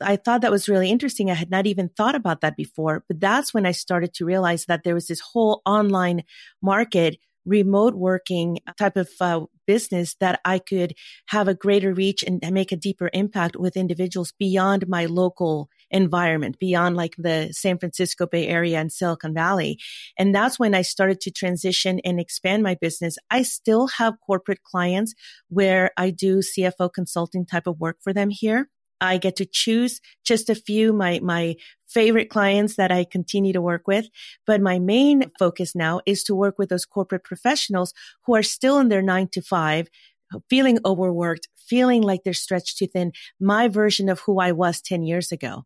I thought that was really interesting. I had not even thought about that before, but that's when I started to realize that there was this whole online market remote working type of uh, business that I could have a greater reach and make a deeper impact with individuals beyond my local environment, beyond like the San Francisco Bay Area and Silicon Valley. And that's when I started to transition and expand my business. I still have corporate clients where I do CFO consulting type of work for them here. I get to choose just a few, my, my favorite clients that I continue to work with. But my main focus now is to work with those corporate professionals who are still in their nine to five, feeling overworked, feeling like they're stretched too thin, my version of who I was 10 years ago.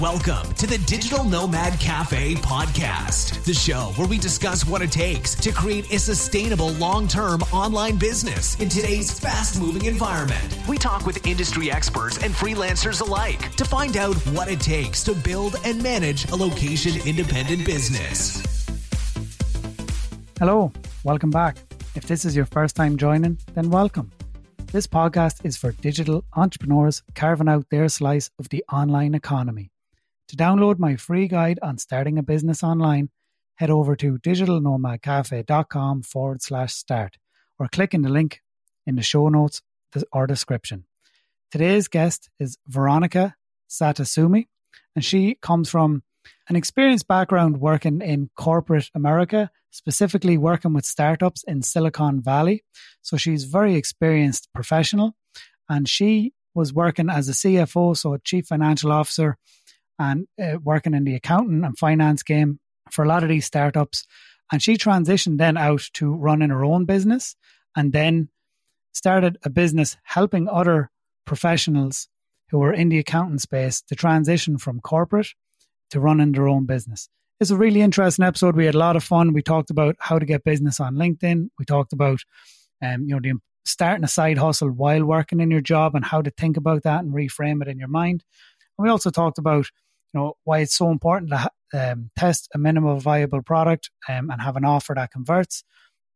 Welcome to the Digital Nomad Cafe podcast, the show where we discuss what it takes to create a sustainable long term online business in today's fast moving environment. We talk with industry experts and freelancers alike to find out what it takes to build and manage a location independent business. Hello, welcome back. If this is your first time joining, then welcome. This podcast is for digital entrepreneurs carving out their slice of the online economy. To download my free guide on starting a business online, head over to digitalnomadcafe.com forward slash start or click in the link in the show notes or description. Today's guest is Veronica Sagastumi, and she comes from an experienced background working in corporate America, specifically working with startups in Silicon Valley. So she's very experienced professional, and she was working as a CFO, so a chief financial officer and uh, working in the accounting and finance game for a lot of these startups. And she transitioned then out to running her own business and then started a business helping other professionals who were in the accounting space to transition from corporate to running their own business. It's a really interesting episode. We had a lot of fun. We talked about how to get business on LinkedIn. We talked about, um, you know, the starting a side hustle while working in your job and how to think about that and reframe it in your mind. And we also talked about know why it's so important to um, test a minimal viable product um, and have an offer that converts,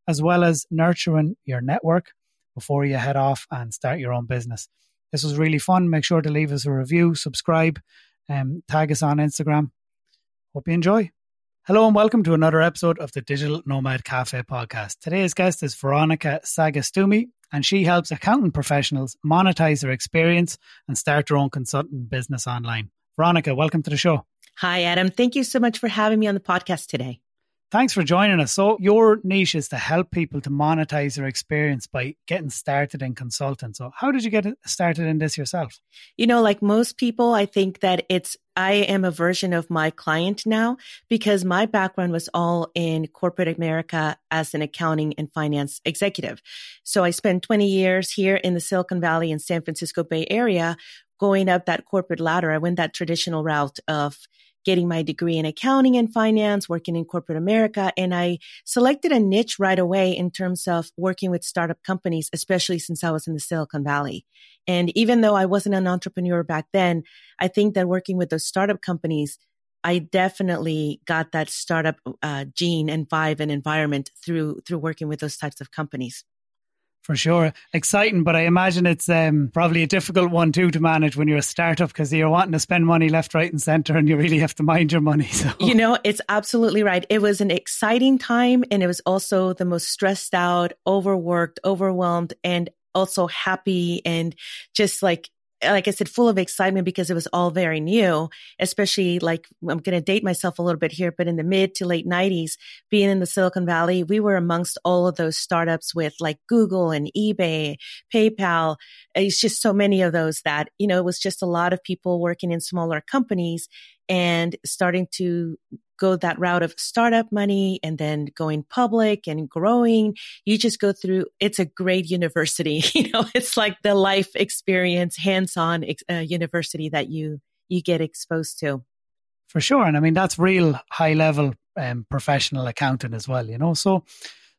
as well as nurturing your network before you head off and start your own business. This was really fun. Make sure to leave us a review, subscribe, um, tag us on Instagram. Hope you enjoy. Hello and welcome to another episode of the Digital Nomad Cafe podcast. Today's guest is Veronica Sagastumi, and she helps accounting professionals monetize their experience and start their own consulting business online. Veronica, welcome to the show. Hi, Adam. Thank you so much for having me on the podcast today. Thanks for joining us. So, your niche is to help people to monetize their experience by getting started in consulting. So, how did you get started in this yourself? You know, like most people, I think that it's, I am a version of my client now because my background was all in corporate America as an accounting and finance executive. So, I spent 20 years here in the Silicon Valley and San Francisco Bay Area going up that corporate ladder. I went that traditional route of getting my degree in accounting and finance, working in corporate America. And I selected a niche right away in terms of working with startup companies, especially since I was in the Silicon Valley. And even though I wasn't an entrepreneur back then, I think that working with those startup companies, I definitely got that startup uh, gene and vibe and environment through through working with those types of companies for sure. Exciting, but I imagine it's um, probably a difficult one too to manage when you're a startup because you're wanting to spend money left, right, and center, and you really have to mind your money. So you know, it's absolutely right. It was an exciting time, and it was also the most stressed out, overworked, overwhelmed, and also happy and just like like I said, full of excitement because it was all very new, especially like I'm going to date myself a little bit here, but in the mid to late 90s, being in the Silicon Valley, we were amongst all of those startups with like Google and eBay, PayPal. It's just so many of those that, you know, it was just a lot of people working in smaller companies and starting to go that route of startup money and then going public and growing. You just go through, it's a great university. You know, it's like the life experience, hands on uh, university that you, you get exposed to. For sure. And I mean, that's real high level um, professional accounting as well, you know? So,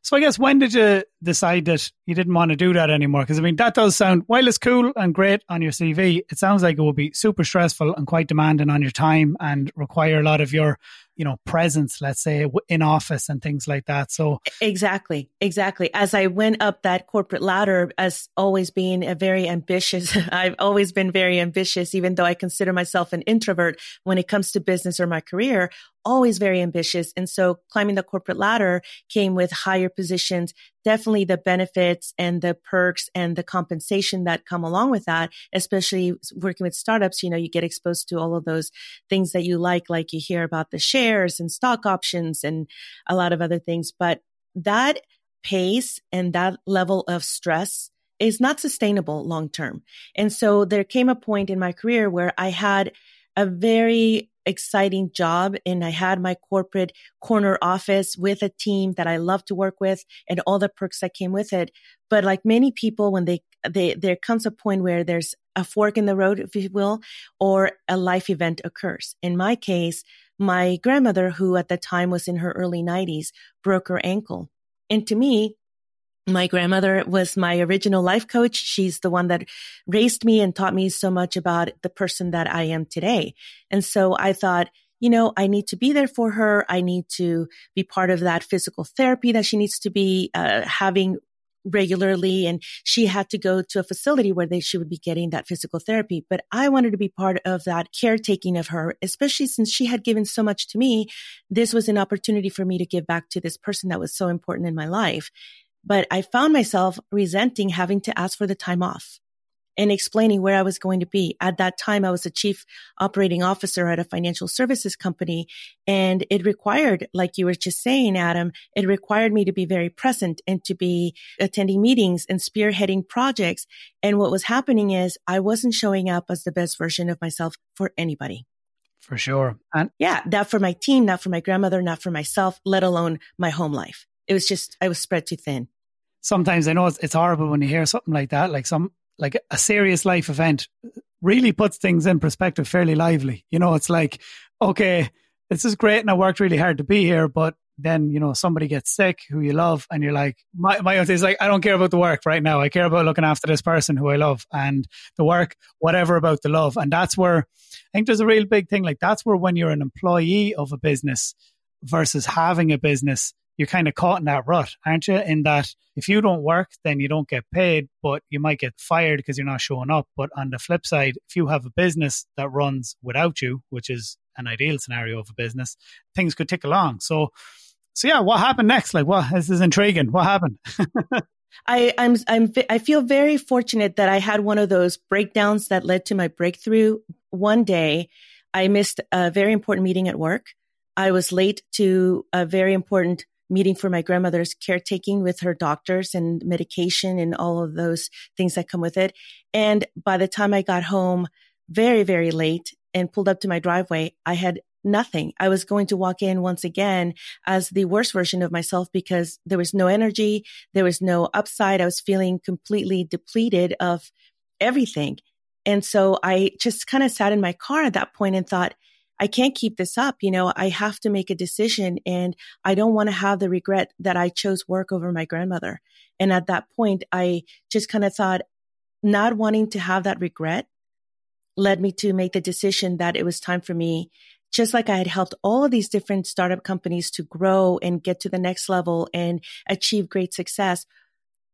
so I guess when did you decide that you didn't want to do that anymore? Because I mean, that does sound, while it's cool and great on your CV, it sounds like it will be super stressful and quite demanding on your time and require a lot of your you know, presence, let's say in office and things like that. So exactly, exactly. As I went up that corporate ladder, as always being a very ambitious, I've always been very ambitious, even though I consider myself an introvert when it comes to business or my career, always very ambitious. And so climbing the corporate ladder came with higher positions, definitely the benefits and the perks and the compensation that come along with that, especially working with startups. You know, you get exposed to all of those things that you like, like you hear about the shares and stock options and a lot of other things. But that pace and that level of stress is not sustainable long term. And so there came a point in my career where I had a very exciting job and I had my corporate corner office with a team that I love to work with and all the perks that came with it. But like many people, when they, they, there comes a point where there's a fork in the road, if you will, or a life event occurs. In my case, my grandmother, who at the time was in her early 90s, broke her ankle. And to me, my grandmother was my original life coach. She's the one that raised me and taught me so much about the person that I am today. And so I thought, you know, I need to be there for her. I need to be part of that physical therapy that she needs to be uh, having regularly and she had to go to a facility where they, she would be getting that physical therapy. But I wanted to be part of that caretaking of her, especially since she had given so much to me. This was an opportunity for me to give back to this person that was so important in my life. But I found myself resenting having to ask for the time off and explaining where I was going to be. At that time, I was a chief operating officer at a financial services company. And it required, like you were just saying, Adam, it required me to be very present and to be attending meetings and spearheading projects. And what was happening is I wasn't showing up as the best version of myself for anybody. For sure. And yeah, not for my team, not for my grandmother, not for myself, let alone my home life. It was just, I was spread too thin sometimes I know it's, it's horrible when you hear something like that. Like some like a serious life event really puts things in perspective fairly lively. You know, it's like, okay, this is great and I worked really hard to be here, but then, you know, somebody gets sick who you love and you're like, my, my is like, I don't care about the work right now. I care about looking after this person who I love and the work, whatever about the love. And that's where I think there's a real big thing. Like that's where when you're an employee of a business versus having a business, you're kind of caught in that rut, aren't you? In that if you don't work, then you don't get paid, but you might get fired because you're not showing up. But on the flip side, if you have a business that runs without you, which is an ideal scenario of a business, things could tick along. So, so yeah, what happened next? Like, what this is intriguing. What happened? I, I'm, I'm, I feel very fortunate that I had one of those breakdowns that led to my breakthrough. One day, I missed a very important meeting at work. I was late to a very important meeting for my grandmother's caretaking with her doctors and medication and all of those things that come with it. And by the time I got home very, very late and pulled up to my driveway, I had nothing. I was going to walk in once again as the worst version of myself because there was no energy. There was no upside. I was feeling completely depleted of everything. And so I just kind of sat in my car at that point and thought, I can't keep this up. You know, I have to make a decision and I don't want to have the regret that I chose work over my grandmother. And at that point, I just kind of thought not wanting to have that regret led me to make the decision that it was time for me just like I had helped all of these different startup companies to grow and get to the next level and achieve great success,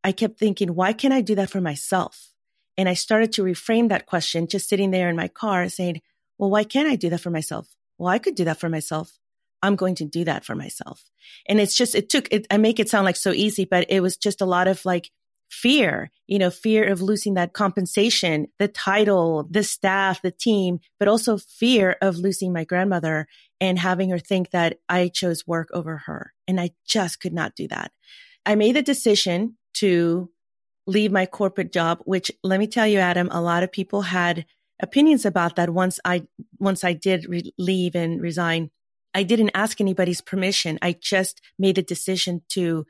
I kept thinking, why can't I do that for myself? And I started to reframe that question just sitting there in my car saying, well, why can't I do that for myself? Well, I could do that for myself. I'm going to do that for myself. And it's just, it took, it, I make it sound like so easy, but it was just a lot of like fear, you know, fear of losing that compensation, the title, the staff, the team, but also fear of losing my grandmother and having her think that I chose work over her. And I just could not do that. I made the decision to leave my corporate job, which let me tell you, Adam, a lot of people had opinions about that once I once I did re- leave and resign. I didn't ask anybody's permission. I just made a decision to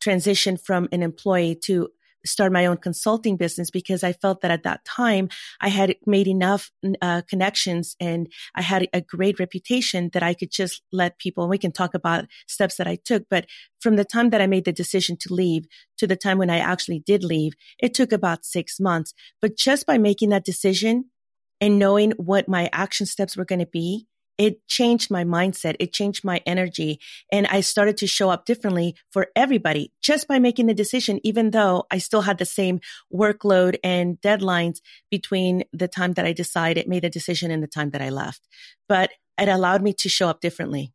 transition from an employee to start my own consulting business because I felt that at that time I had made enough uh, connections and I had a great reputation that I could just let people, and we can talk about steps that I took. But from the time that I made the decision to leave to the time when I actually did leave, it took about six months. But just by making that decision, and knowing what my action steps were going to be it changed my mindset. It changed my energy. And I started to show up differently for everybody just by making the decision, even though I still had the same workload and deadlines between the time that I decided, made a decision and the time that I left. But it allowed me to show up differently.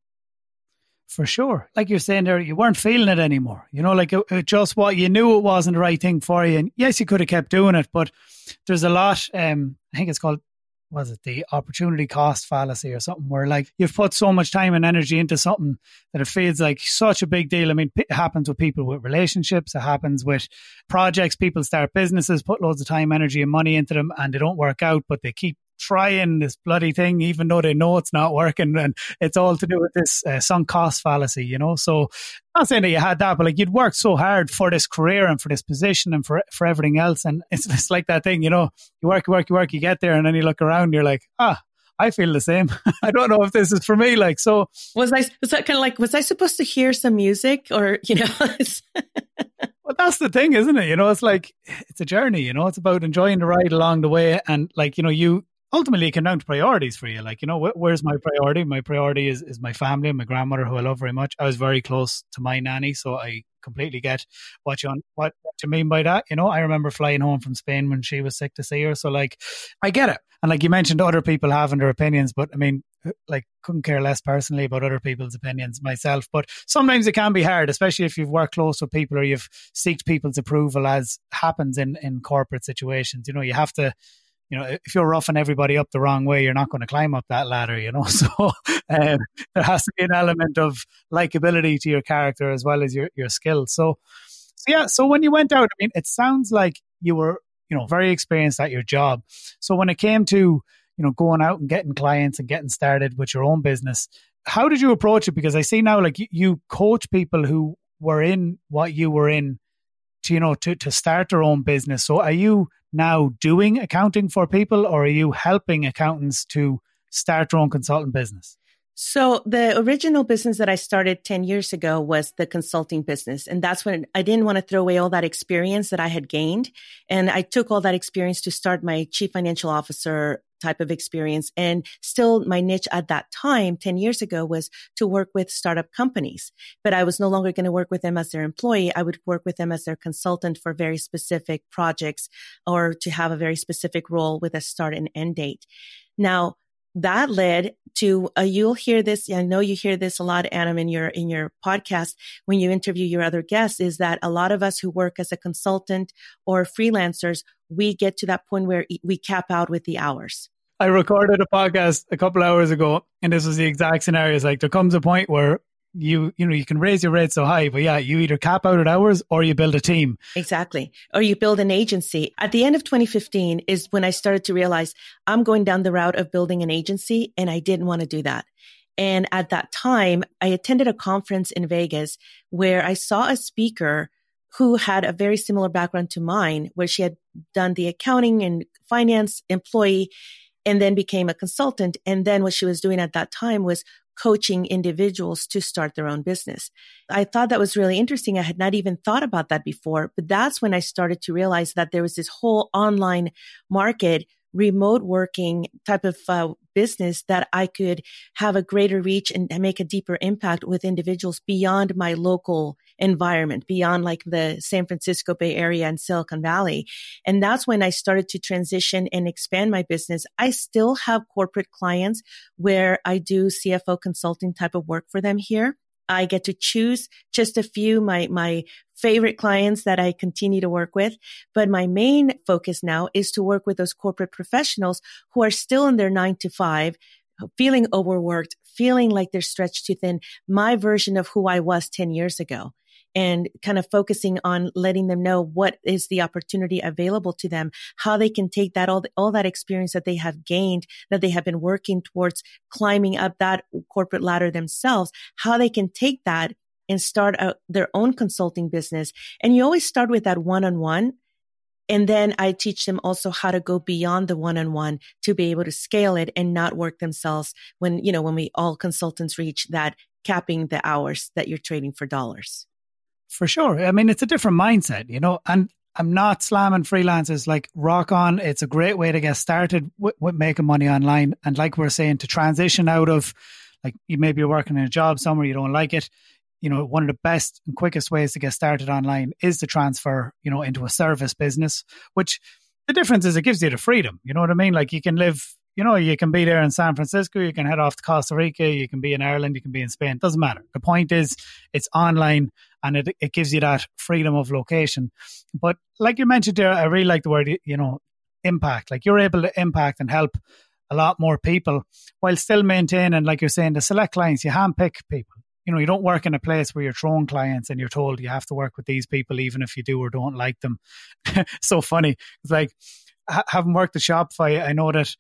For sure. Like you're saying there, you weren't feeling it anymore. You know, like it, it just what you knew it wasn't the right thing for you. And yes, you could have kept doing it, but there's a lot, um, I think it's called was it the opportunity cost fallacy or something where like you've put so much time and energy into something that it feels like such a big deal. I mean, it happens with people with relationships. It happens with projects. People start businesses, put loads of time, energy and money into them and they don't work out, but they keep trying this bloody thing, even though they know it's not working. And it's all to do with this uh, sunk cost fallacy, you know? So not saying that you had that, but like you'd worked so hard for this career and for this position and for, for everything else. And it's just like that thing, you know, you work, you work, you work, you get there and then you look around, you're like, ah, I feel the same. I don't know if this is for me. Like, so was I, was that kind of like, was I supposed to hear some music or, you know? well, that's the thing, isn't it? You know, it's like, it's a journey, you know, it's about enjoying the ride along the way. And like, you know, you, ultimately it came down to priorities for you. Like, you know, wh- where's my priority? My priority is, is my family and my grandmother, who I love very much. I was very close to my nanny, so I completely get what you, what, what you mean by that. You know, I remember flying home from Spain when she was sick to see her. So, like, I get it. And like you mentioned, other people having their opinions, but I mean, uh, like, couldn't care less personally about other people's opinions myself. But sometimes it can be hard, especially if you've worked close with people or you've seeked people's approval, as happens in in corporate situations. You know, you have to you know, if you're roughing everybody up the wrong way, you're not going to climb up that ladder, you know. So um, there has to be an element of likability to your character as well as your your skills. So, so yeah. So when you went out, I mean, it sounds like you were, you know, very experienced at your job. So when it came to, you know, going out and getting clients and getting started with your own business, how did you approach it? Because I see now, like you, you coach people who were in what you were in to, you know, to to start their own business. So are you now doing accounting for people or are you helping accountants to start their own consultant business? So the original business that I started 10 years ago was the consulting business. And that's when I didn't want to throw away all that experience that I had gained. And I took all that experience to start my chief financial officer type of experience. And still my niche at that time, 10 years ago was to work with startup companies, but I was no longer going to work with them as their employee. I would work with them as their consultant for very specific projects or to have a very specific role with a start and end date. Now, that led to uh, you'll hear this i know you hear this a lot adam in your in your podcast when you interview your other guests is that a lot of us who work as a consultant or freelancers we get to that point where we cap out with the hours. I recorded a podcast a couple hours ago and this was the exact scenario. It's like there comes a point where you you know you can raise your rate so high but yeah you either cap out at hours or you build a team. Exactly. Or you build an agency. At the end of 2015 is when i started to realize i'm going down the route of building an agency and i didn't want to do that. And at that time i attended a conference in vegas where i saw a speaker who had a very similar background to mine where she had done the accounting and finance employee and then became a consultant. And then what she was doing at that time was coaching individuals to start their own business. I thought that was really interesting. I had not even thought about that before, but that's when I started to realize that there was this whole online market remote working type of uh, business that I could have a greater reach and make a deeper impact with individuals beyond my local environment, beyond like the San Francisco Bay Area and Silicon Valley. And that's when I started to transition and expand my business. I still have corporate clients where I do CFO consulting type of work for them here. I get to choose just a few, my, my favorite clients that I continue to work with. But my main focus now is to work with those corporate professionals who are still in their nine to five, feeling overworked, feeling like they're stretched too thin. My version of who I was 10 years ago and kind of focusing on letting them know what is the opportunity available to them, how they can take that all, all that experience that they have gained, that they have been working towards climbing up that corporate ladder themselves, how they can take that and start a, their own consulting business. And you always start with that one on one. And then I teach them also how to go beyond the one on one to be able to scale it and not work themselves when, you know, when we all consultants reach that capping the hours that you're trading for dollars. For sure. I mean, it's a different mindset, you know, and I'm not slamming freelancers. Like rock on, it's a great way to get started with, with making money online. And like we're saying, to transition out of like you maybe you're working in a job somewhere you don't like it. You know, one of the best and quickest ways to get started online is to transfer, you know, into a service business, which the difference is it gives you the freedom. You know what I mean? Like you can live you know, you can be there in San Francisco, you can head off to Costa Rica, you can be in Ireland, you can be in Spain. It doesn't matter. The point is, it's online and it, it gives you that freedom of location. But like you mentioned there, I really like the word, you know, impact. Like you're able to impact and help a lot more people while still maintaining, like you're saying, the select clients. You handpick people. You know, you don't work in a place where you're throwing clients and you're told you have to work with these people, even if you do or don't like them. so funny. It's like, having worked at Shopify, I know that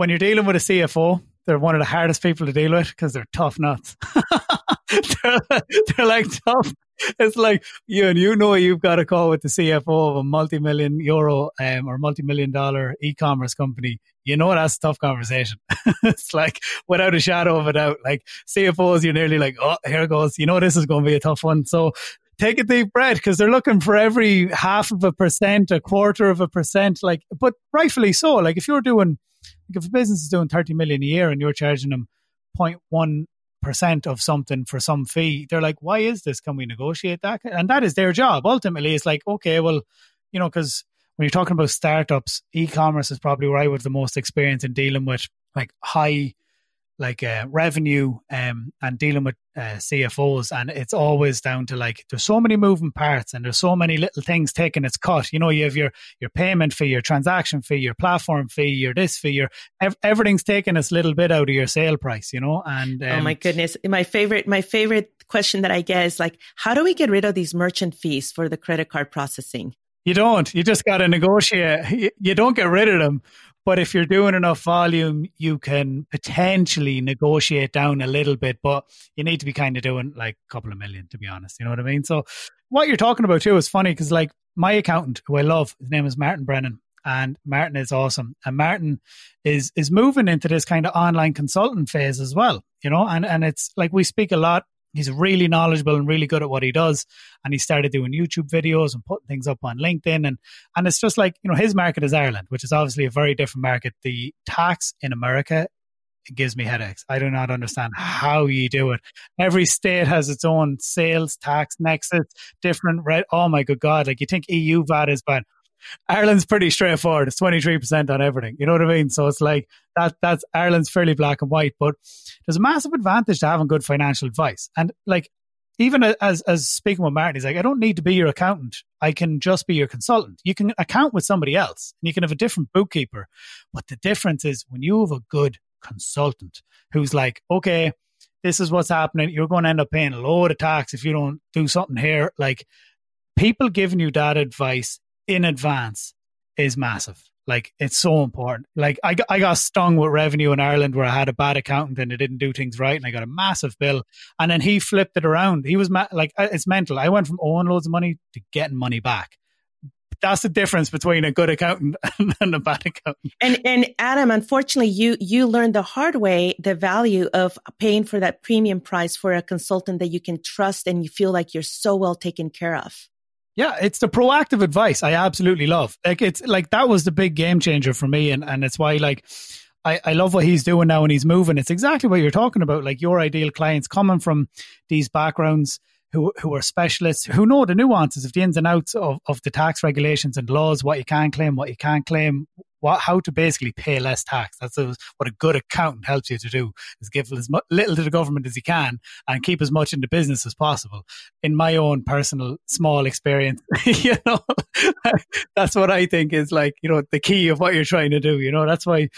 when you're dealing with a CFO, they're one of the hardest people to deal with because they're tough nuts. they're, they're, like tough. It's like you and you know you've got a call with the CFO of a multi-million euro um, or multi-million dollar e-commerce company. You know that's a tough conversation. it's like without a shadow of a doubt. Like CFOs, you're nearly like, oh, here goes. You know this is going to be a tough one. So take a deep breath because they're looking for every half of a percent, a quarter of a percent. Like, but rightfully so. Like if you're doing if a business is doing 30 million a year and you're charging them 0.1 percent of something for some fee, they're like, why is this? Can we negotiate that? And that is their job. Ultimately, it's like, okay, well, you know, because when you're talking about startups, e-commerce is probably where I was the most experience in dealing with like high like uh, revenue um, and dealing with uh, CFOs, and it's always down to like there's so many moving parts and there's so many little things taking its cut. You know, you have your your payment fee, your transaction fee, your platform fee, your this fee, your ev- everything's taking its little bit out of your sale price. You know, and um, oh my goodness, my favorite my favorite question that I get is like, how do we get rid of these merchant fees for the credit card processing? You don't. You just got to negotiate. You don't get rid of them, but if you're doing enough volume, you can potentially negotiate down a little bit, but you need to be kind of doing like a couple of million, to be honest. You know what I mean? So what you're talking about too is funny because like my accountant, who I love, his name is Martin Brennan, and Martin is awesome. And Martin is is moving into this kind of online consultant phase as well, you know, and, and it's like we speak a lot he's really knowledgeable and really good at what he does. And he started doing YouTube videos and putting things up on LinkedIn. And, and it's just like, you know, his market is Ireland, which is obviously a very different market. The tax in America gives me headaches. I do not understand how you do it. Every state has its own sales tax nexus, different. Red, oh my good God. Like you think EU VAT is bad. Ireland's pretty straightforward. It's 23% on everything. You know what I mean? So it's like that, that's Ireland's fairly black and white, but there's a massive advantage to having good financial advice. And like, even as, as speaking with Martin, he's like, I don't need to be your accountant. I can just be your consultant. You can account with somebody else and you can have a different bookkeeper. But the difference is when you have a good consultant who's like, okay, this is what's happening. You're going to end up paying a load of tax if you don't do something here. Like people giving you that advice in advance is massive. Like it's so important. Like I got, I got stung with revenue in Ireland where I had a bad accountant and it didn't do things right, and I got a massive bill. And then he flipped it around. He was ma- like, it's mental. I went from owing loads of money to getting money back. That's the difference between a good accountant and a bad accountant. And and Adam, unfortunately, you you learned the hard way the value of paying for that premium price for a consultant that you can trust and you feel like you're so well taken care of. Yeah, it's the proactive advice I absolutely love. Like it's like that was the big game changer for me and, and it's why like I, I love what he's doing now and he's moving. It's exactly what you're talking about. Like your ideal clients coming from these backgrounds who who are specialists, who know the nuances of the ins and outs of, of the tax regulations and laws, what you can claim, what you can't claim, what, how to basically pay less tax. That's a, what a good accountant helps you to do is give as little to the government as you can and keep as much in the business as possible. In my own personal small experience, you know, that's what I think is like, you know, the key of what you're trying to do. You know, that's why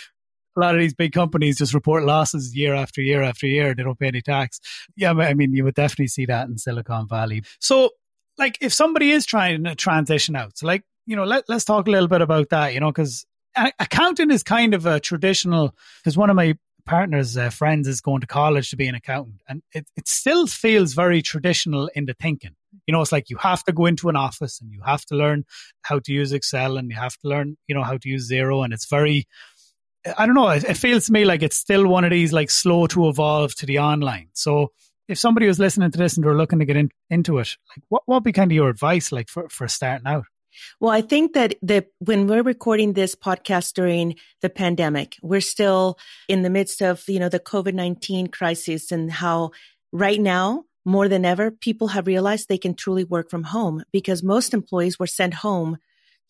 a lot of these big companies just report losses year after year after year. They don't pay any tax. Yeah, I mean, you would definitely see that in Silicon Valley. So, like, if somebody is trying to transition out, so like, you know, let, let's talk a little bit about that, you know, because accounting is kind of a traditional because one of my partner's uh, friends is going to college to be an accountant and it, it still feels very traditional in the thinking you know it's like you have to go into an office and you have to learn how to use excel and you have to learn you know how to use Xero, and it's very i don't know. It, it feels to me like it's still one of these like slow to evolve to the online. So if somebody was listening to this and they're looking to get in, into it like what what would be kind of your advice like for, for starting out? Well, I think that the when we're recording this podcast during the pandemic, we're still in the midst of, you know, the COVID-19 crisis and how right now more than ever people have realized they can truly work from home because most employees were sent home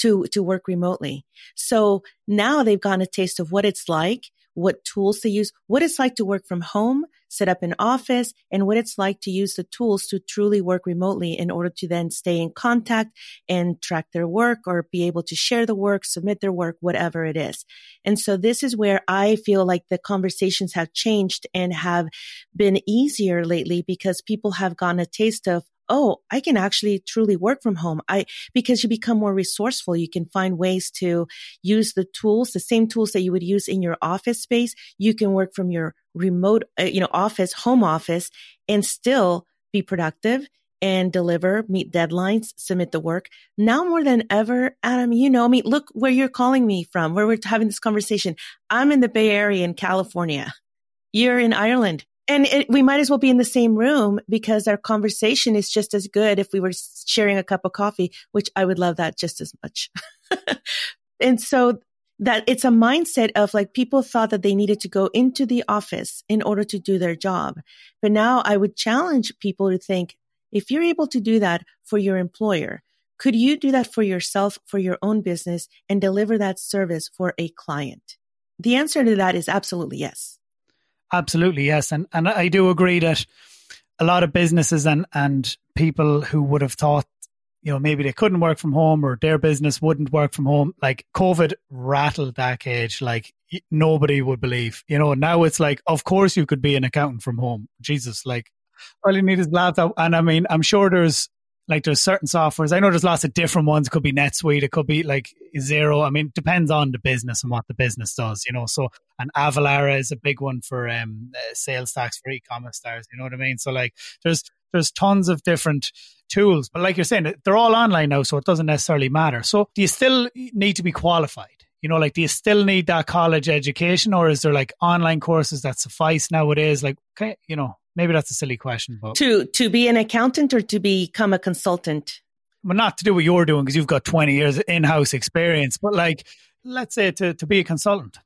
to to work remotely. So now they've gotten a taste of what it's like what tools to use, what it's like to work from home, set up an office, and what it's like to use the tools to truly work remotely in order to then stay in contact and track their work or be able to share the work, submit their work, whatever it is. And so this is where I feel like the conversations have changed and have been easier lately because people have gotten a taste of, oh, I can actually truly work from home. I, because you become more resourceful. You can find ways to use the tools, the same tools that you would use in your office space. You can work from your remote, uh, you know, office, home office and still be productive and deliver, meet deadlines, submit the work. Now more than ever, Adam, you know me. Look where you're calling me from, where we're having this conversation. I'm in the Bay Area in California. You're in Ireland. And it, we might as well be in the same room because our conversation is just as good if we were sharing a cup of coffee, which I would love that just as much. and so that it's a mindset of like people thought that they needed to go into the office in order to do their job. But now I would challenge people to think if you're able to do that for your employer, could you do that for yourself, for your own business and deliver that service for a client? The answer to that is absolutely yes. Absolutely, yes. And and I do agree that a lot of businesses and, and people who would have thought, you know, maybe they couldn't work from home or their business wouldn't work from home, like COVID rattled that cage like nobody would believe. You know, now it's like, of course you could be an accountant from home. Jesus, like all you need is laptop. And I mean, I'm sure there's like there's certain softwares. I know there's lots of different ones. It could be NetSuite. It could be like Xero. I mean, depends on the business and what the business does, you know. So, and Avalara is a big one for um, uh, sales tax for e-commerce stars. You know what I mean? So, like, there's there's tons of different tools, but like you're saying, they're all online now, so it doesn't necessarily matter. So, do you still need to be qualified? You know, like, do you still need that college education, or is there like online courses that suffice nowadays? Like, okay, you know, maybe that's a silly question, but to to be an accountant or to become a consultant. Well, not to do what you're doing because you've got 20 years in-house experience, but like, let's say to to be a consultant.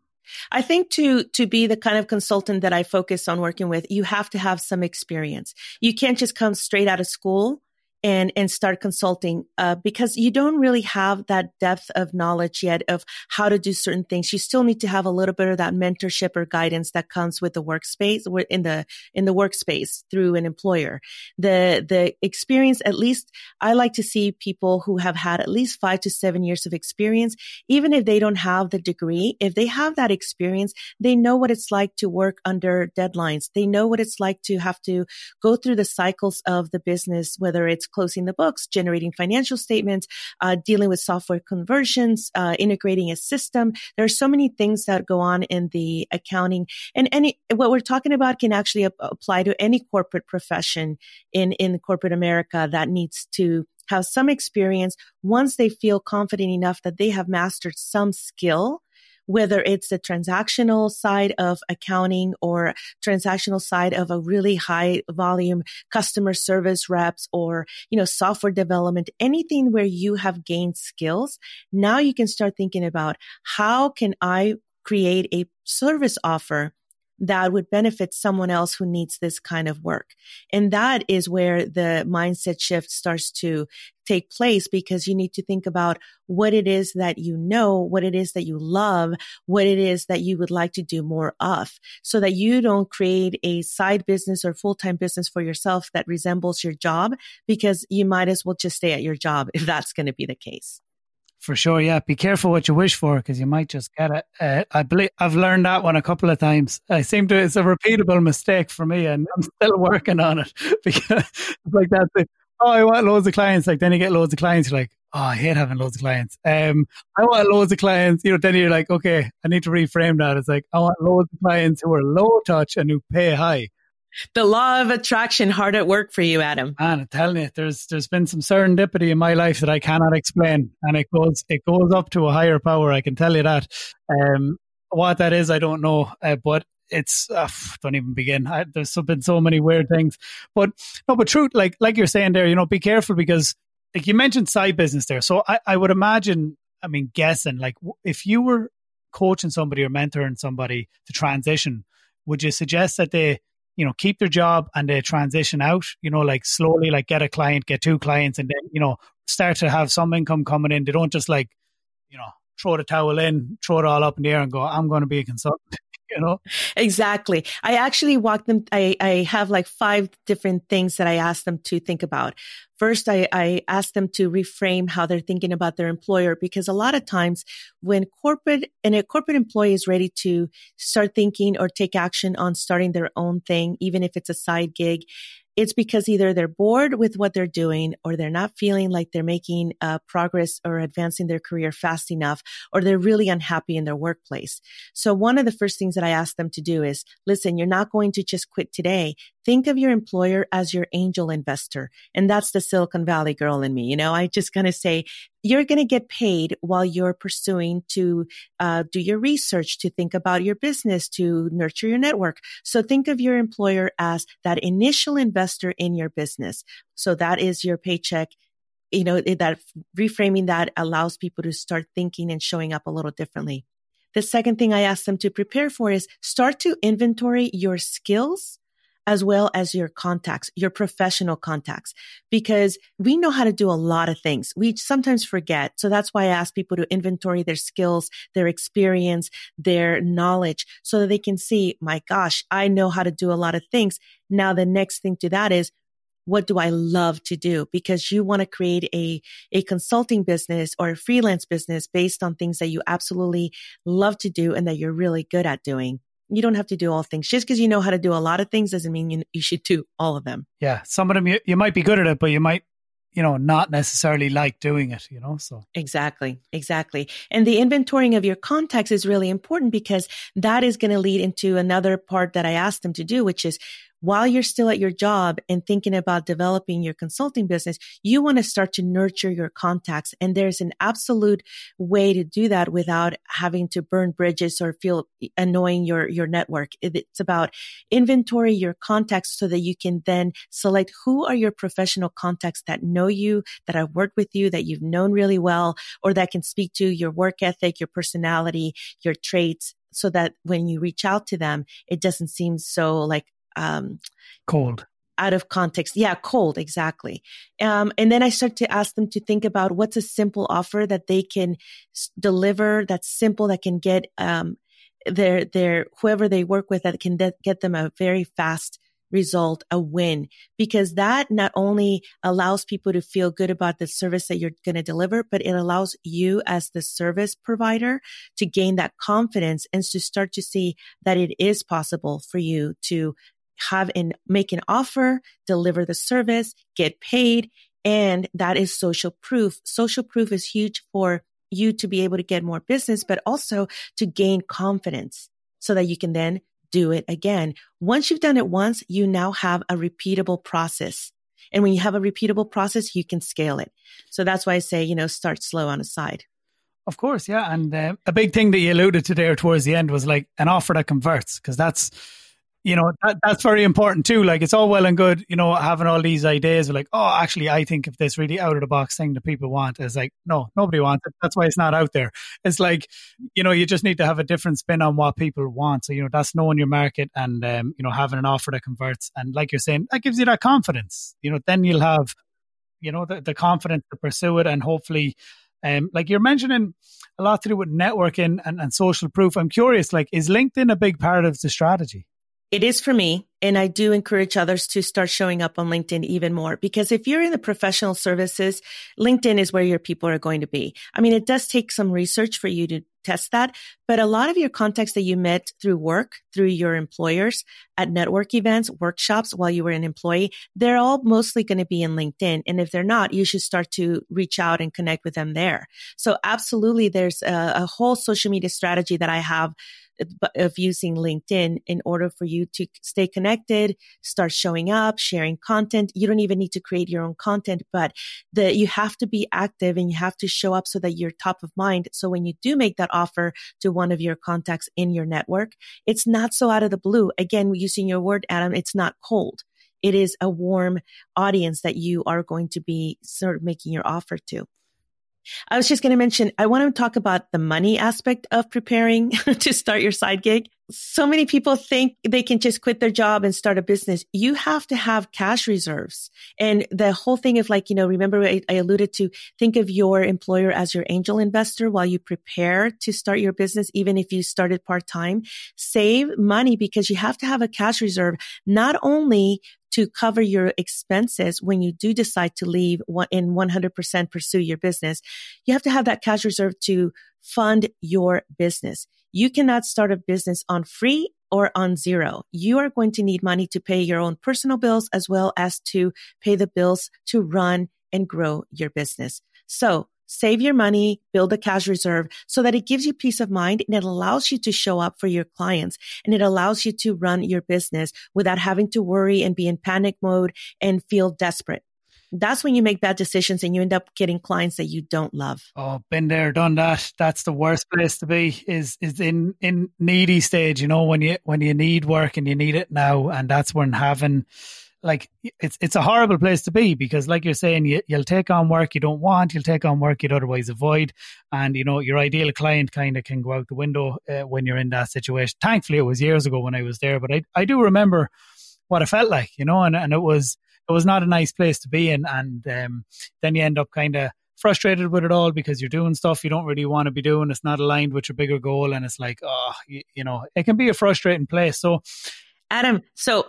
I think to to be the kind of consultant that I focus on working with, you have to have some experience. You can't just come straight out of school and and start consulting uh, because you don't really have that depth of knowledge yet of how to do certain things. You still need to have a little bit of that mentorship or guidance that comes with the workspace in the in the workspace through an employer. The the experience, at least, I like to see people who have had at least five to seven years of experience, even if they don't have the degree. If they have that experience, they know what it's like to work under deadlines. They know what it's like to have to go through the cycles of the business, whether it's closing the books, generating financial statements, uh, dealing with software conversions, uh, integrating a system. There are so many things that go on in the accounting and any, what we're talking about can actually ap- apply to any corporate profession in, in corporate America that needs to have some experience once they feel confident enough that they have mastered some skill whether it's the transactional side of accounting or transactional side of a really high volume customer service reps or, you know, software development, anything where you have gained skills. Now you can start thinking about how can I create a service offer that would benefit someone else who needs this kind of work. And that is where the mindset shift starts to take place because you need to think about what it is that you know, what it is that you love, what it is that you would like to do more of so that you don't create a side business or full-time business for yourself that resembles your job because you might as well just stay at your job if that's going to be the case. For sure, yeah. Be careful what you wish for because you might just get it. Uh, I believe I've learned that one a couple of times. I seem to it's a repeatable mistake for me, and I'm still working on it because it's like that. Oh, I want loads of clients. Like then you get loads of clients. You're like, oh, I hate having loads of clients. Um, I want loads of clients. You know, then you're like, okay, I need to reframe that. It's like I want loads of clients who are low touch and who pay high the law of attraction hard at work for you, Adam. Man, I'm telling you, there's there's been some serendipity in my life that I cannot explain, and it goes it goes up to a higher power. I can tell you that. Um, what that is, I don't know, uh, but it's uh, don't even begin. I, there's been so many weird things, but no, but truth, like like you're saying there, you know, be careful because like you mentioned side business there. So I, I would imagine, I mean, guessing like if you were coaching somebody or mentoring somebody to transition, would you suggest that they, you know, keep their job and they transition out, you know, like slowly, like get a client, get two clients, and then, you know, start to have some income coming in. They don't just like, you know, throw the towel in, throw it all up in the air and go, I'm going to be a consultant. You know? Exactly. I actually walk them i i have like five different things that i ask them to think about. First i i ask them to reframe how they're thinking about their employer because a lot of times when corporate and a corporate employee is ready to start thinking or take action on starting their own thing even if it's a side gig it's because either they're bored with what they're doing or they're not feeling like they're making uh, progress or advancing their career fast enough or they're really unhappy in their workplace. So one of the first things that I ask them to do is, listen, you're not going to just quit today. Think of your employer as your angel investor. And that's the Silicon Valley girl in me. You know, I just kind of say, you're going to get paid while you're pursuing to uh, do your research, to think about your business, to nurture your network. So think of your employer as that initial investor in your business. So that is your paycheck. You know, that reframing that allows people to start thinking and showing up a little differently. The second thing I ask them to prepare for is start to inventory your skills as well as your contacts, your professional contacts, because we know how to do a lot of things. We sometimes forget. So that's why I ask people to inventory their skills, their experience, their knowledge so that they can see, my gosh, I know how to do a lot of things. Now the next thing to that is, what do I love to do? Because you want to create a, a consulting business or a freelance business based on things that you absolutely love to do and that you're really good at doing you don't have to do all things. Just because you know how to do a lot of things doesn't mean you, you should do all of them. Yeah. Some of them you, you might be good at it, but you might, you know, not necessarily like doing it, you know? So exactly, exactly. And the inventorying of your contacts is really important because that is going to lead into another part that I asked them to do, which is while you're still at your job and thinking about developing your consulting business, you want to start to nurture your contacts. And there's an absolute way to do that without having to burn bridges or feel annoying your, your network. It's about inventory your contacts so that you can then select who are your professional contacts that know you, that have worked with you, that you've known really well, or that can speak to your work ethic, your personality, your traits so that when you reach out to them, it doesn't seem so like um, cold out of context. Yeah, cold, exactly. Um, and then I start to ask them to think about what's a simple offer that they can s- deliver that's simple that can get um, their their whoever they work with that can de- get them a very fast result, a win, because that not only allows people to feel good about the service that you're going to deliver, but it allows you as the service provider to gain that confidence and to start to see that it is possible for you to have an make an offer, deliver the service, get paid, and that is social proof. Social proof is huge for you to be able to get more business, but also to gain confidence so that you can then do it again. Once you've done it once, you now have a repeatable process. And when you have a repeatable process, you can scale it. So that's why I say, you know, start slow on a side. Of course, yeah. And uh, a big thing that you alluded to there towards the end was like an offer that converts, because that's you know that, that's very important too. Like it's all well and good you know having all these ideas of like oh actually i think if this really out of the box thing that people want. Is like no nobody wants it. That's why it's not out there. It's like you know you just need to have a different spin on what people want. So you know that's knowing your market and um, you know having an offer that converts. And like you're saying that gives you that confidence. You know then you'll have you know the, the confidence to pursue it and hopefully um, like you're mentioning a lot to do with networking and, and social proof. I'm curious like is linkedin a big part of the strategy it is for me. And I do encourage others to start showing up on LinkedIn even more because if you're in the professional services, LinkedIn is where your people are going to be. I mean, it does take some research for you to test that, but a lot of your contacts that you met through work, through your employers at network events, workshops while you were an employee, they're all mostly going to be in LinkedIn. And if they're not, you should start to reach out and connect with them there. So absolutely, there's a, a whole social media strategy that I have of using LinkedIn in order for you to stay connected, start showing up, sharing content. You don't even need to create your own content, but the, you have to be active and you have to show up so that you're top of mind. So when you do make that offer to one of your contacts in your network, it's not so out of the blue. Again, using your word, Adam, it's not cold it is a warm audience that you are going to be sort of making your offer to. I was just going to mention, I want to talk about the money aspect of preparing to start your side gig. So many people think they can just quit their job and start a business. You have to have cash reserves. And the whole thing of like, you know, remember I, I alluded to think of your employer as your angel investor while you prepare to start your business, even if you started part time. Save money because you have to have a cash reserve, not only to cover your expenses when you do decide to leave in 100% pursue your business. You have to have that cash reserve to fund your business. You cannot start a business on free or on zero. You are going to need money to pay your own personal bills as well as to pay the bills to run and grow your business. So save your money, build a cash reserve so that it gives you peace of mind and it allows you to show up for your clients and it allows you to run your business without having to worry and be in panic mode and feel desperate. That's when you make bad decisions and you end up getting clients that you don't love. Oh, been there, done that. That's the worst place to be is is in in needy stage, you know, when you when you need work and you need it now and that's when having like it's it's a horrible place to be because like you're saying you, you'll take on work you don't want you'll take on work you'd otherwise avoid. And you know your ideal client kind of can go out the window uh, when you're in that situation. Thankfully it was years ago when i was there but i, I do remember what it felt like you know and, and it was it was not a nice place to be in. And um, then you end up kind of frustrated with it all because you're doing stuff you don't really want to be doing. It's not aligned with your bigger goal and it's like oh you, you know it can be a frustrating place. So adam so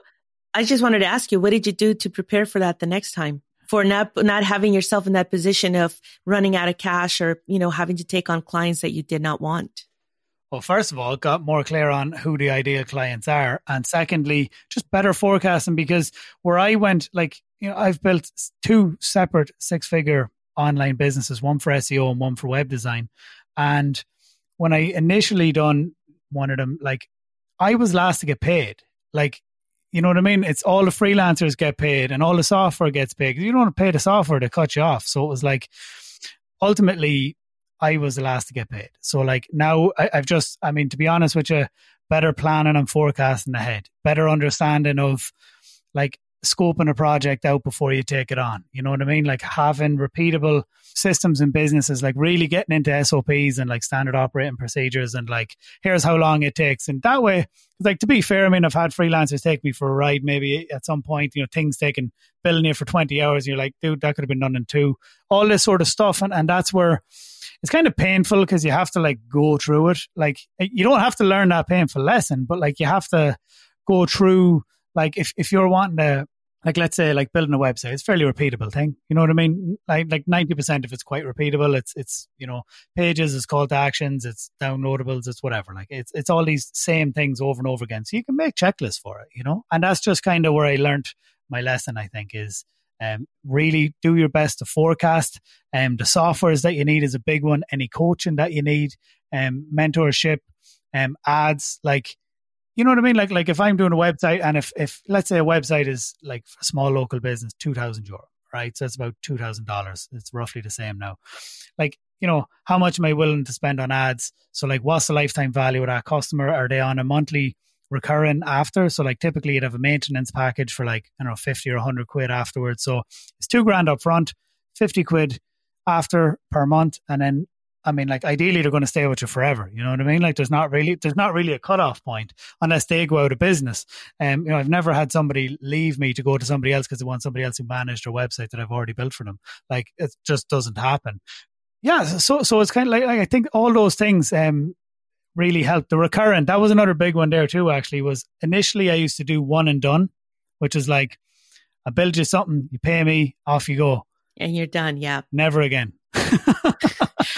I just wanted to ask you, what did you do to prepare for that the next time? For not not having yourself in that position of running out of cash or, you know, having to take on clients that you did not want? Well, first of all, got more clear on who the ideal clients are. And secondly, just better forecasting because where I went, like, you know, I've built two separate six figure online businesses, one for SEO and one for web design. And when I initially done one of them, like I was last to get paid. Like you know what I mean? It's all the freelancers get paid and all the software gets paid. You don't pay the software to cut you off. So it was like, ultimately, I was the last to get paid. So like now I, have just, I mean, to be honest with you, better planning and forecasting ahead, better understanding of like scoping a project out before you take it on. You know what I mean? Like having repeatable systems and businesses, like really getting into SOPs and like standard operating procedures and like here's how long it takes. And that way, like to be fair, I mean, I've had freelancers take me for a ride. Maybe at some point, you know, things taking billing you for 20 hours. And you're like, dude, that could have been done in two. All this sort of stuff. And, and that's where it's kind of painful because you have to like go through it. Like you don't have to learn that painful lesson, but like you have to go through like if, if you're wanting to like let's say like building a website it's a fairly repeatable thing. You know what i mean? Like like 90% of it's quite repeatable. It's it's you know pages it's call to actions it's downloadables it's whatever. Like it's it's all these same things over and over again. So you can make checklists for it you know? And that's just kind of where i learned my lesson i think is um, really do your best to forecast um, the softwares that you need is a big one any coaching that you need um, mentorship um, ads like you know what I mean? Like, like if I'm doing a website and if, if let's say a website is like a small local business, 2000 euro, right? So it's about $2,000. It's roughly the same now. Like, you know, how much am I willing to spend on ads? So like, what's the lifetime value of that customer? Are they on a monthly recurring after? So like typically you'd have a maintenance package for like, I don't know, 50 or 100 quid afterwards. So it's two grand up front, 50 quid after per month. And then I mean, like ideally they're going to stay with you forever. You know what I mean? Like there's not really there's not really a cutoff point unless they go out of business. Um, you know, I've never had somebody leave me to go to somebody else because they want somebody else who managed their website that I've already built for them. Like it just doesn't happen. Yeah, so so it's kind of like, like I think all those things um really helped. The recurrent that was another big one there too. Actually, was initially I used to do one and done, which is like I build you something, you pay me, off you go, and you're done. Yeah, never again.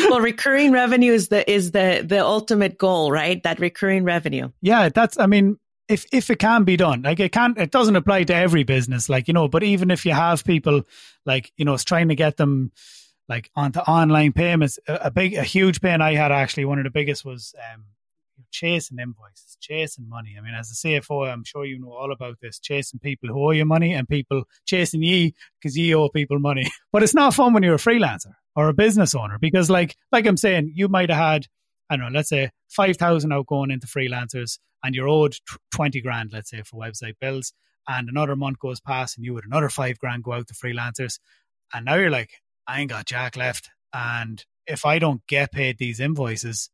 well, recurring revenue is the is the the ultimate goal, right? That recurring revenue. Yeah, that's. I mean, if if it can be done, like it can't. It doesn't apply to every business, like you know. But even if you have people, like you know, it's trying to get them like onto online payments. A, a big, a huge pain I had actually. One of the biggest was um, chasing invoices, chasing money. I mean, as a CFO, I'm sure you know all about this chasing people who owe you money and people chasing ye because ye owe people money. But it's not fun when you're a freelancer or a business owner because, like, like I'm saying, you might have had, I don't know, let's say 5,000 outgoing into freelancers and you're owed 20 grand, let's say, for website bills, and another month goes past and you would another five grand go out to freelancers. And now you're like, I ain't got jack left. And if I don't get paid these invoices,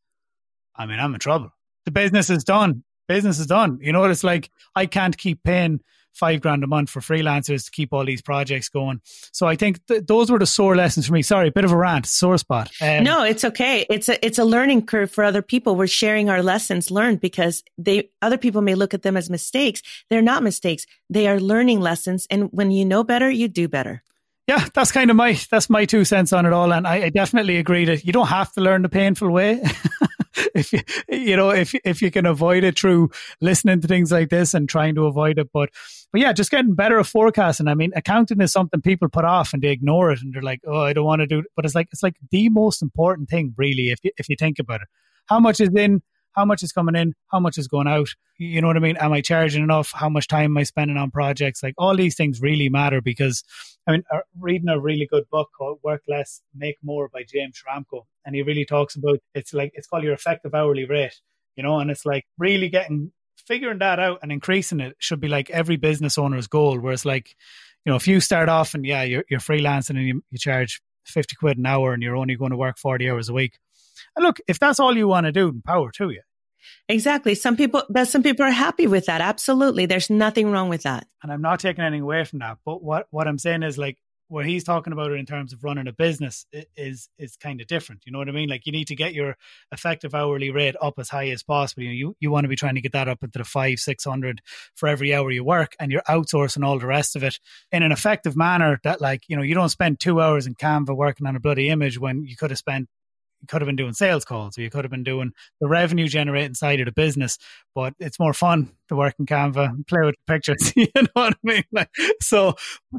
I mean, I'm in trouble. The business is done. Business is done. You know it's like? I can't keep paying five grand a month for freelancers to keep all these projects going. So I think th- those were the sore lessons for me. Sorry, a bit of a rant, sore spot. Um, no, it's okay. It's a it's a learning curve for other people. We're sharing our lessons learned because they other people may look at them as mistakes. They're not mistakes. They are learning lessons. And when you know better, you do better yeah, that's kind of my that's my two cents on it all, and I, I definitely agree that you don't have to learn the painful way. if you you know if if you can avoid it through listening to things like this and trying to avoid it, but but yeah, just getting better at forecasting. I mean, accounting is something people put off and they ignore it, and they're like, oh, I don't want to do. It. But it's like it's like the most important thing, really, if you, if you think about it. How much is in? How much is coming in, how much is going out. You know what I mean? Am I charging enough? How much time am I spending on projects? Like all these things really matter because I mean, uh, reading a really good book called Work Less, Make More by James Schramko. And he really talks about it's like, it's called your effective hourly rate, you know, and it's like really getting, figuring that out and increasing it should be like every business owner's goal. Whereas like, you know, if you start off and yeah, you're, you're freelancing and you, you charge 50 quid an hour and you're only going to work 40 hours a week, and look, if that's all you want to do, power to you. Exactly. Some people, but some people are happy with that. Absolutely. There's nothing wrong with that. And I'm not taking anything away from that. But what, what I'm saying is like, where he's talking about it in terms of running a business is is kind of different. You know what I mean? Like you need to get your effective hourly rate up as high as possible. You know, you, you want to be trying to get that up into the five, six hundred for every hour you work, and you're outsourcing all the rest of it in an effective manner. That like you know you don't spend two hours in Canva working on a bloody image when you could have spent you could have been doing sales calls or you could have been doing the revenue generating side of the business but it's more fun to work in canva play with pictures you know what i mean? Like, so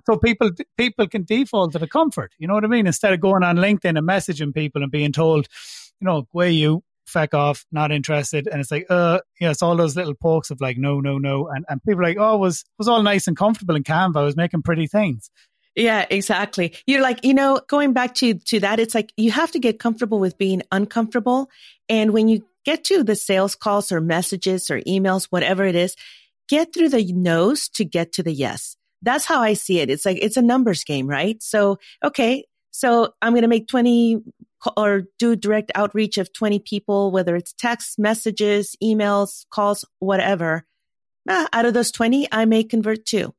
so people people can default to the comfort you know what i mean? Instead of going on linkedin and messaging people and being told you know where you? Feck off not interested. And it's like uh yeah it's all those little pokes of like no no no. And, and people like oh it was was all nice and comfortable in canva. I was making pretty things yeah, exactly. You're like, you know, going back to to that, it's like you have to get comfortable with being uncomfortable. And when you get to the sales calls or messages or emails, whatever it is, get through the no's to get to the yes. That's how I see it. It's like it's a numbers game, right? So, okay, so I'm going to make 20 or do direct outreach of 20 people, whether it's text messages, emails, calls, whatever. Ah, out of those 20, I may convert two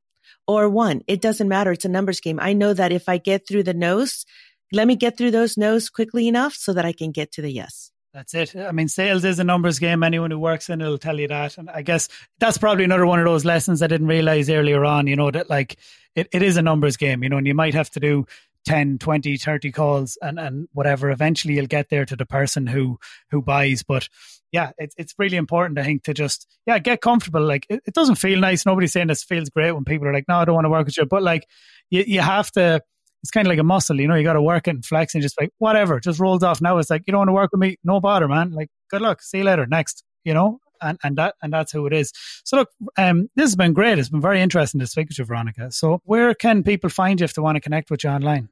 or one. It doesn't matter. It's a numbers game. I know that if I get through the no's, let me get through those no's quickly enough so that I can get to the yes. That's it. I mean, sales is a numbers game. Anyone who works in it will tell you that. And I guess that's probably another one of those lessons I didn't realize earlier on, you know, that like it, it is a numbers game, you know, and you might have to do 10 20 30 calls and and whatever eventually you'll get there to the person who who buys but yeah it's it's really important i think to just yeah get comfortable like it, it doesn't feel nice nobody's saying this feels great when people are like no i don't want to work with you but like you, you have to it's kind of like a muscle, you know, you got to work it and flex and just like, whatever, just rolls off. Now it's like, you don't want to work with me? No bother, man. Like, good luck. See you later. Next, you know? and, and that and that's who it is. So look, um, this has been great. It's been very interesting to speak with you, Veronica. So where can people find you if they want to connect with you online?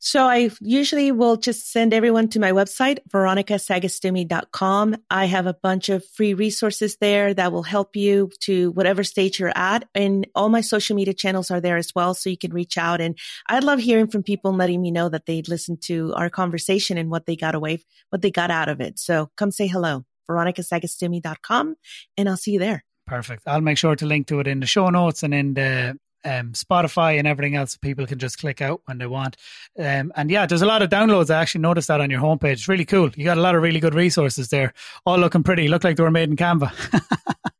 So I usually will just send everyone to my website, veronicasagastumi.com. I have a bunch of free resources there that will help you to whatever stage you're at. And all my social media channels are there as well. So you can reach out. And I'd love hearing from people and letting me know that they listened to our conversation and what they got away, what they got out of it. So come say hello, veronicasagastumi.com and I'll see you there. Perfect. I'll make sure to link to it in the show notes and in the um, Spotify and everything else. People can just click out when they want. Um, and yeah, there's a lot of downloads. I actually noticed that on your homepage. It's really cool. You got a lot of really good resources there, all looking pretty. Look like they were made in Canva.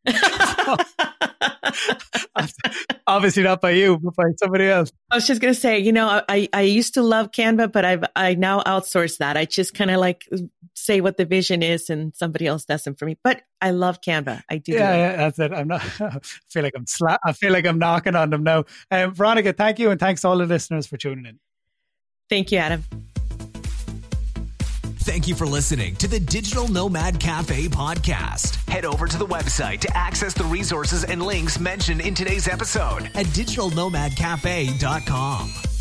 Obviously not by you, but by somebody else. I was just gonna say, you know, I, I used to love Canva, but I've I now outsource that. I just kind of like say what the vision is, and somebody else does them for me. But I love Canva. I do. Yeah, do yeah that's it. I'm not. I feel like I'm sla- I feel like I'm knocking on them now. Um, Veronica, thank you, and thanks all the listeners for tuning in. Thank you, Adam. Thank you for listening to the Digital Nomad Cafe podcast. Head over to the website to access the resources and links mentioned in today's episode at digitalnomadcafe.com.